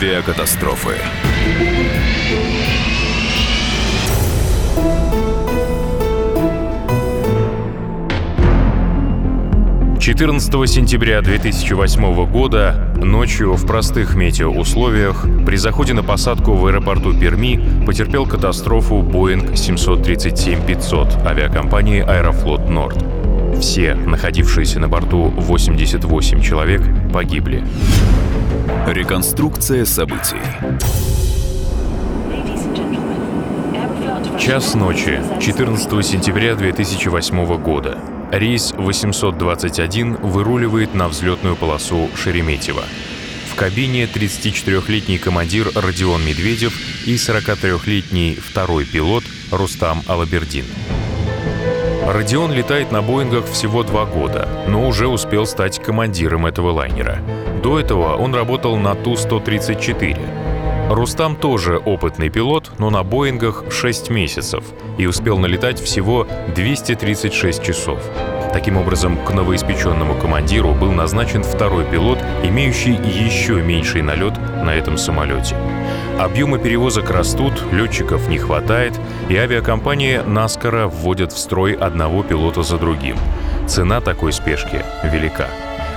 Авиакатастрофы. 14 сентября 2008 года ночью в простых метеоусловиях при заходе на посадку в аэропорту Перми потерпел катастрофу Boeing 737-500 авиакомпании Аэрофлот Норд. Все, находившиеся на борту 88 человек, погибли. Реконструкция событий. Час ночи, 14 сентября 2008 года. Рейс 821 выруливает на взлетную полосу Шереметьево. В кабине 34-летний командир Родион Медведев и 43-летний второй пилот Рустам Алабердин. Родион летает на Боингах всего два года, но уже успел стать командиром этого лайнера. До этого он работал на Ту-134. Рустам тоже опытный пилот, но на Боингах 6 месяцев и успел налетать всего 236 часов. Таким образом, к новоиспеченному командиру был назначен второй пилот, имеющий еще меньший налет на этом самолете. Объемы перевозок растут, летчиков не хватает, и авиакомпания наскоро вводит в строй одного пилота за другим. Цена такой спешки велика.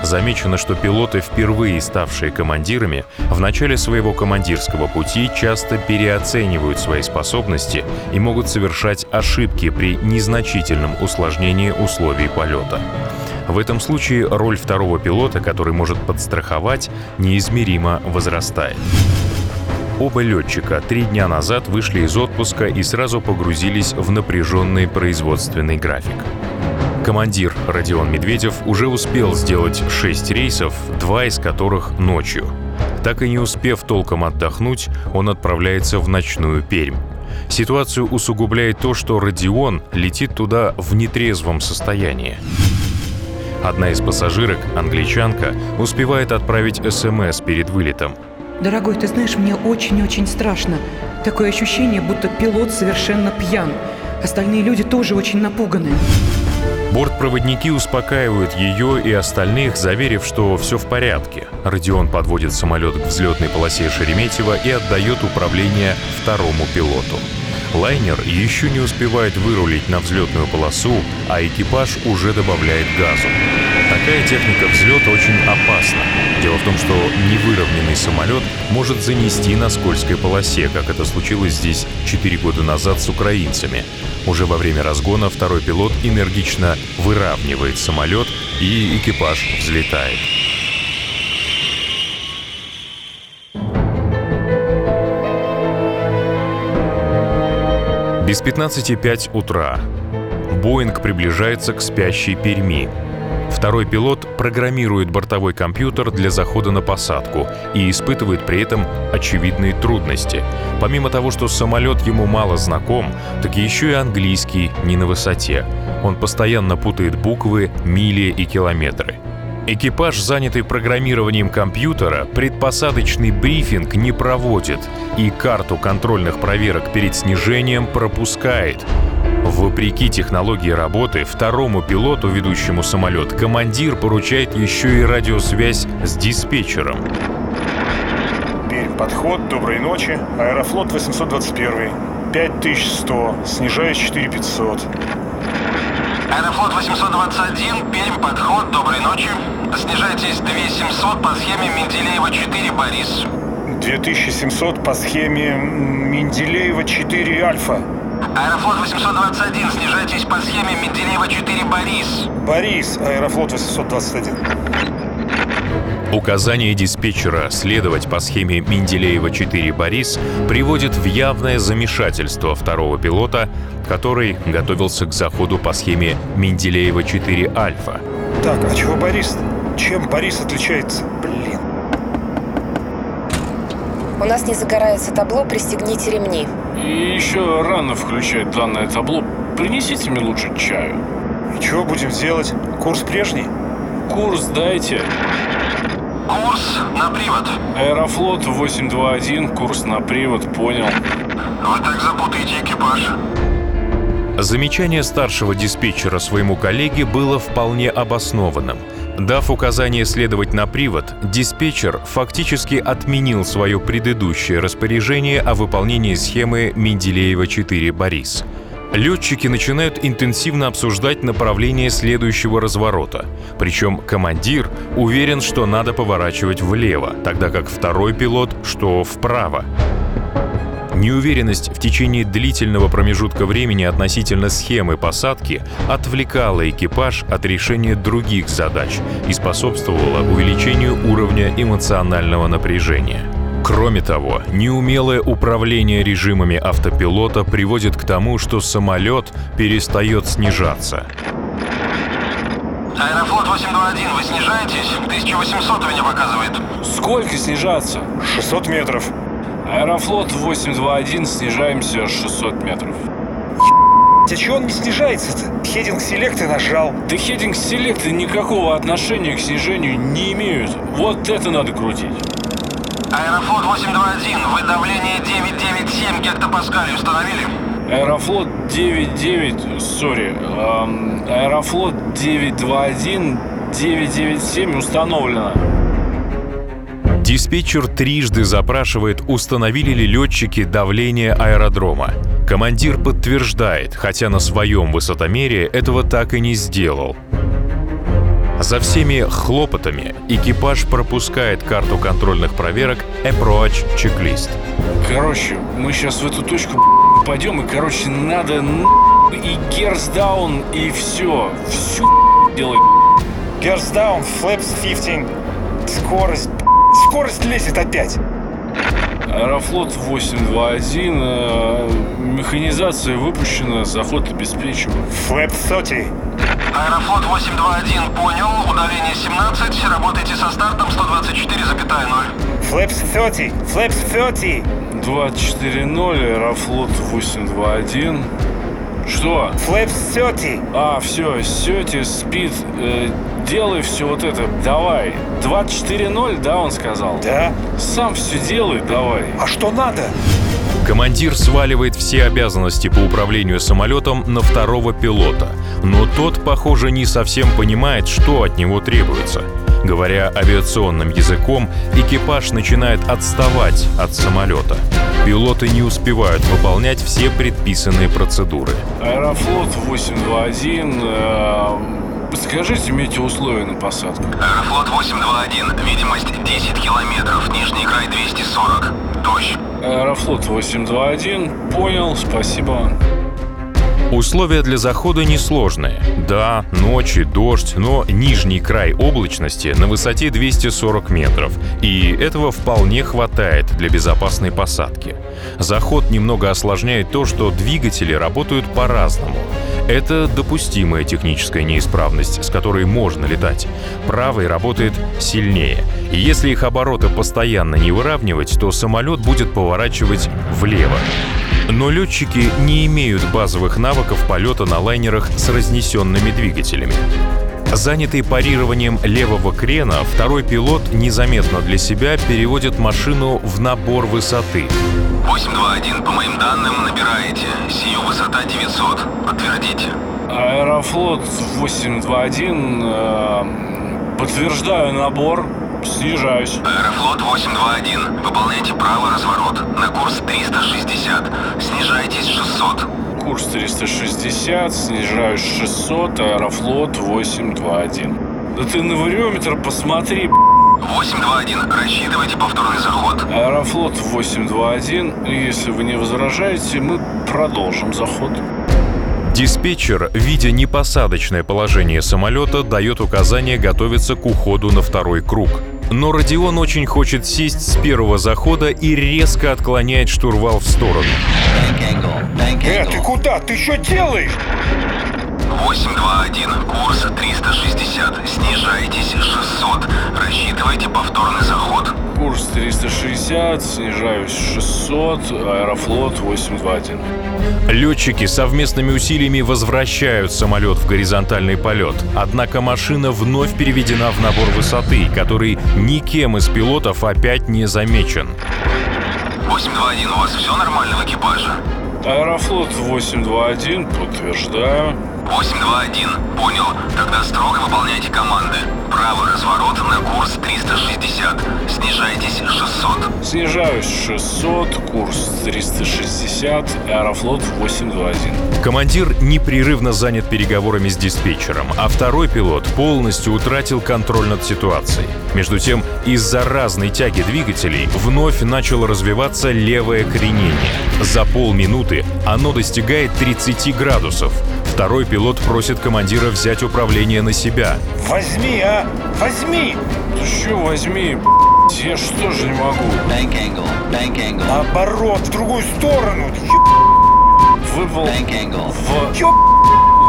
Замечено, что пилоты, впервые ставшие командирами, в начале своего командирского пути часто переоценивают свои способности и могут совершать ошибки при незначительном усложнении условий полета. В этом случае роль второго пилота, который может подстраховать, неизмеримо возрастает. Оба летчика три дня назад вышли из отпуска и сразу погрузились в напряженный производственный график. Командир Родион Медведев уже успел сделать шесть рейсов, два из которых ночью. Так и не успев толком отдохнуть, он отправляется в ночную Пермь. Ситуацию усугубляет то, что Родион летит туда в нетрезвом состоянии. Одна из пассажирок, англичанка, успевает отправить СМС перед вылетом. Дорогой, ты знаешь, мне очень-очень страшно. Такое ощущение, будто пилот совершенно пьян. Остальные люди тоже очень напуганы. Бортпроводники успокаивают ее и остальных, заверив, что все в порядке. Родион подводит самолет к взлетной полосе Шереметьево и отдает управление второму пилоту. Лайнер еще не успевает вырулить на взлетную полосу, а экипаж уже добавляет газу. Такая техника взлета очень опасна. Дело в том, что невыровненный самолет может занести на скользкой полосе, как это случилось здесь 4 года назад с украинцами. Уже во время разгона второй пилот энергично выравнивает самолет, и экипаж взлетает. Без 15.05 утра. Боинг приближается к спящей Перми. Второй пилот программирует бортовой компьютер для захода на посадку и испытывает при этом очевидные трудности. Помимо того, что самолет ему мало знаком, так еще и английский не на высоте. Он постоянно путает буквы, мили и километры. Экипаж, занятый программированием компьютера, предпосадочный брифинг не проводит и карту контрольных проверок перед снижением пропускает. Вопреки технологии работы, второму пилоту, ведущему самолет, командир поручает еще и радиосвязь с диспетчером. Подход, доброй ночи. Аэрофлот 821. 5100, снижаюсь 4500. Аэрофлот 821, Пермь, подход, доброй ночи. Снижайтесь 2700 по схеме Менделеева 4, Борис. 2700 по схеме Менделеева 4 Альфа. Аэрофлот 821, снижайтесь по схеме Менделеева 4, Борис. Борис, Аэрофлот 821. Указание диспетчера следовать по схеме Менделеева-4 Борис приводит в явное замешательство второго пилота, который готовился к заходу по схеме Менделеева-4 Альфа. Так, а чего Борис? Чем Борис отличается? Блин. У нас не загорается табло «Пристегните ремни». И еще рано включать данное табло. Принесите мне лучше чаю. И чего будем делать? Курс прежний? Курс дайте. Курс на привод. Аэрофлот 821, курс на привод, понял. Вы так запутаете экипаж. Замечание старшего диспетчера своему коллеге было вполне обоснованным. Дав указание следовать на привод, диспетчер фактически отменил свое предыдущее распоряжение о выполнении схемы Менделеева-4 «Борис». Летчики начинают интенсивно обсуждать направление следующего разворота. Причем командир уверен, что надо поворачивать влево, тогда как второй пилот, что вправо. Неуверенность в течение длительного промежутка времени относительно схемы посадки отвлекала экипаж от решения других задач и способствовала увеличению уровня эмоционального напряжения. Кроме того, неумелое управление режимами автопилота приводит к тому, что самолет перестает снижаться. Аэрофлот 821, вы снижаетесь? 1800 у меня показывает. Сколько снижаться? 600 метров. Аэрофлот 821, снижаемся 600 метров. А чего он не снижается-то? Heading select и нажал. Да heading select ы никакого отношения к снижению не имеют. Вот это надо крутить. Аэрофлот 821, вы давление 997 гектопаскалей установили? Аэрофлот 99, сори, эм, Аэрофлот 921, 997 установлено. Диспетчер трижды запрашивает, установили ли летчики давление аэродрома. Командир подтверждает, хотя на своем высотомере этого так и не сделал. За всеми хлопотами экипаж пропускает карту контрольных проверок Approach Checklist. Короче, мы сейчас в эту точку пойдем, и, короче, надо и gears down, и все. Всю делай. Gears down, flaps 15. Скорость. Скорость лезет опять. Аэрофлот 821, э, механизация выпущена, заход обеспечен. Flaps 30. Аэрофлот 821, понял, удаление 17, работайте со стартом 124,0. Flaps 30. Flaps 30. 24.0, Аэрофлот 821. Что? Флэпс 30. А, все, сети, спид, э, делай все вот это, давай. 24.0, да, он сказал? Да? Сам все делай, давай. А что надо? Командир сваливает все обязанности по управлению самолетом на второго пилота, но тот, похоже, не совсем понимает, что от него требуется. Говоря авиационным языком, экипаж начинает отставать от самолета. Пилоты не успевают выполнять все предписанные процедуры. Аэрофлот 821, э, подскажите метеоусловия на посадку. Аэрофлот 821, видимость 10 километров, нижний край 240. Дождь. Аэрофлот 821, понял, спасибо. Условия для захода несложные. Да, ночи, дождь, но нижний край облачности на высоте 240 метров, и этого вполне хватает для безопасной посадки. Заход немного осложняет то, что двигатели работают по-разному. Это допустимая техническая неисправность, с которой можно летать. Правый работает сильнее, и если их обороты постоянно не выравнивать, то самолет будет поворачивать влево. Но летчики не имеют базовых навыков полета на лайнерах с разнесенными двигателями. Занятый парированием левого крена, второй пилот незаметно для себя переводит машину в набор высоты. 821, по моим данным, набираете. Сию высота 900. Подтвердите. Аэрофлот 821, э, подтверждаю набор, снижаюсь. Аэрофлот 821, выполняйте правый разворот. На курс 360. Снижайтесь 600. Курс 360, снижаюсь 600, Аэрофлот 821. Да ты на вариометр посмотри, б***ь. 821, рассчитывайте повторный заход. Аэрофлот 821, если вы не возражаете, мы продолжим заход. Диспетчер, видя непосадочное положение самолета, дает указание готовиться к уходу на второй круг. Но Родион очень хочет сесть с первого захода и резко отклоняет штурвал в сторону. Э, ты куда? Ты что делаешь? 821, курс 360. Снижайтесь 600. Рассчитывайте повторный заход. Курс 360, снижаюсь 600, Аэрофлот 821. Летчики совместными усилиями возвращают самолет в горизонтальный полет. Однако машина вновь переведена в набор высоты, который никем из пилотов опять не замечен. 821, у вас все нормально в экипаже? Аэрофлот 821, подтверждаю. 821, понял. Тогда строго выполняйте команды. Правый разворот на курс 360. Снижайтесь 600. Снижаюсь 600, курс 360, Аэрофлот 821. Командир непрерывно занят переговорами с диспетчером, а второй пилот полностью утратил контроль над ситуацией. Между тем, из-за разной тяги двигателей вновь начало развиваться левое кренение. За полминуты оно достигает 30 градусов. Второй пилот просит командира взять управление на себя. Возьми, а! Возьми! Ты что, возьми, я что же не могу? Bank angle. Bank angle. Наоборот, в другую сторону! Выпал в... Ёб...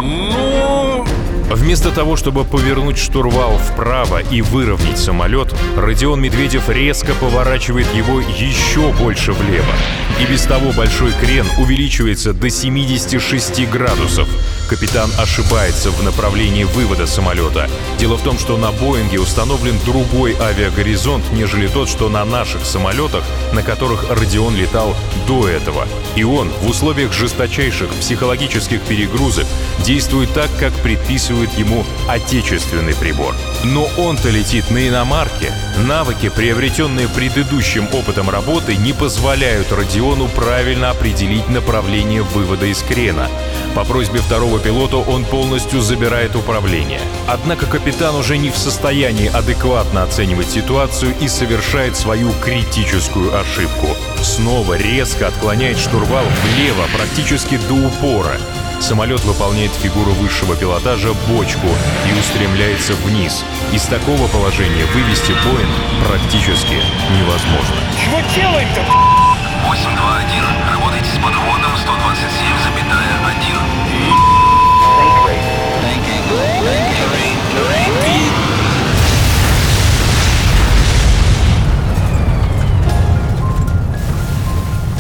Ну... Вместо того, чтобы повернуть штурвал вправо и выровнять самолет, Родион Медведев резко поворачивает его еще больше влево. И без того большой крен увеличивается до 76 градусов. Капитан ошибается в направлении вывода самолета. Дело в том, что на Боинге установлен другой авиагоризонт, нежели тот, что на наших самолетах, на которых Родион летал до этого. И он в условиях жесточайших психологических перегрузок действует так, как предписывает ему отечественный прибор. Но он-то летит на иномарке. Навыки, приобретенные предыдущим опытом работы, не позволяют Родиону правильно определить направление вывода из крена. По просьбе второго пилота он полностью забирает управление. Однако капитан уже не в состоянии адекватно оценивать ситуацию и совершает свою критическую ошибку. Снова резко отклоняет штурвал влево, практически до упора. Самолет выполняет фигуру высшего пилотажа бочку и устремляется вниз. Из такого положения вывести Боинг практически невозможно. Чего делаем-то? 821, работайте с подходом 127,1.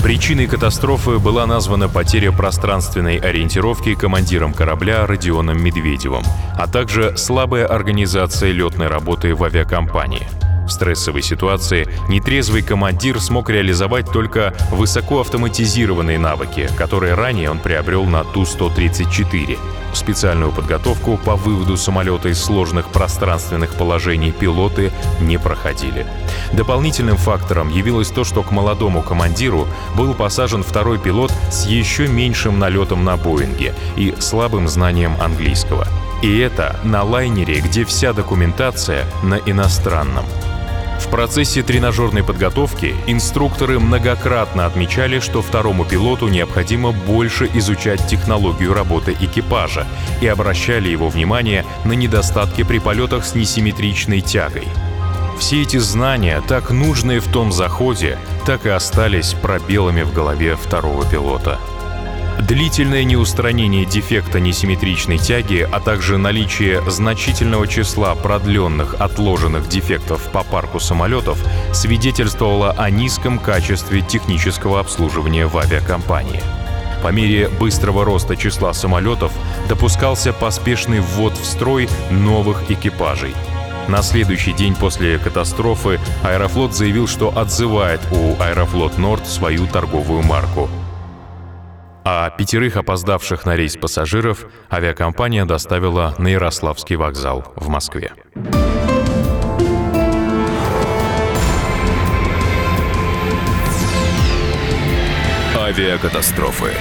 Причиной катастрофы была названа потеря пространственной ориентировки командиром корабля Родионом Медведевым, а также слабая организация летной работы в авиакомпании. В стрессовой ситуации нетрезвый командир смог реализовать только высокоавтоматизированные навыки, которые ранее он приобрел на Ту-134. Специальную подготовку по выводу самолета из сложных пространственных положений пилоты не проходили. Дополнительным фактором явилось то, что к молодому командиру был посажен второй пилот с еще меньшим налетом на Боинге и слабым знанием английского. И это на лайнере, где вся документация на иностранном. В процессе тренажерной подготовки инструкторы многократно отмечали, что второму пилоту необходимо больше изучать технологию работы экипажа и обращали его внимание на недостатки при полетах с несимметричной тягой. Все эти знания, так нужные в том заходе, так и остались пробелами в голове второго пилота. Длительное неустранение дефекта несимметричной тяги, а также наличие значительного числа продленных отложенных дефектов по парку самолетов свидетельствовало о низком качестве технического обслуживания в авиакомпании. По мере быстрого роста числа самолетов допускался поспешный ввод в строй новых экипажей. На следующий день после катастрофы Аэрофлот заявил, что отзывает у Аэрофлот Норд свою торговую марку – а пятерых опоздавших на рейс пассажиров авиакомпания доставила на Ярославский вокзал в Москве. Авиакатастрофы.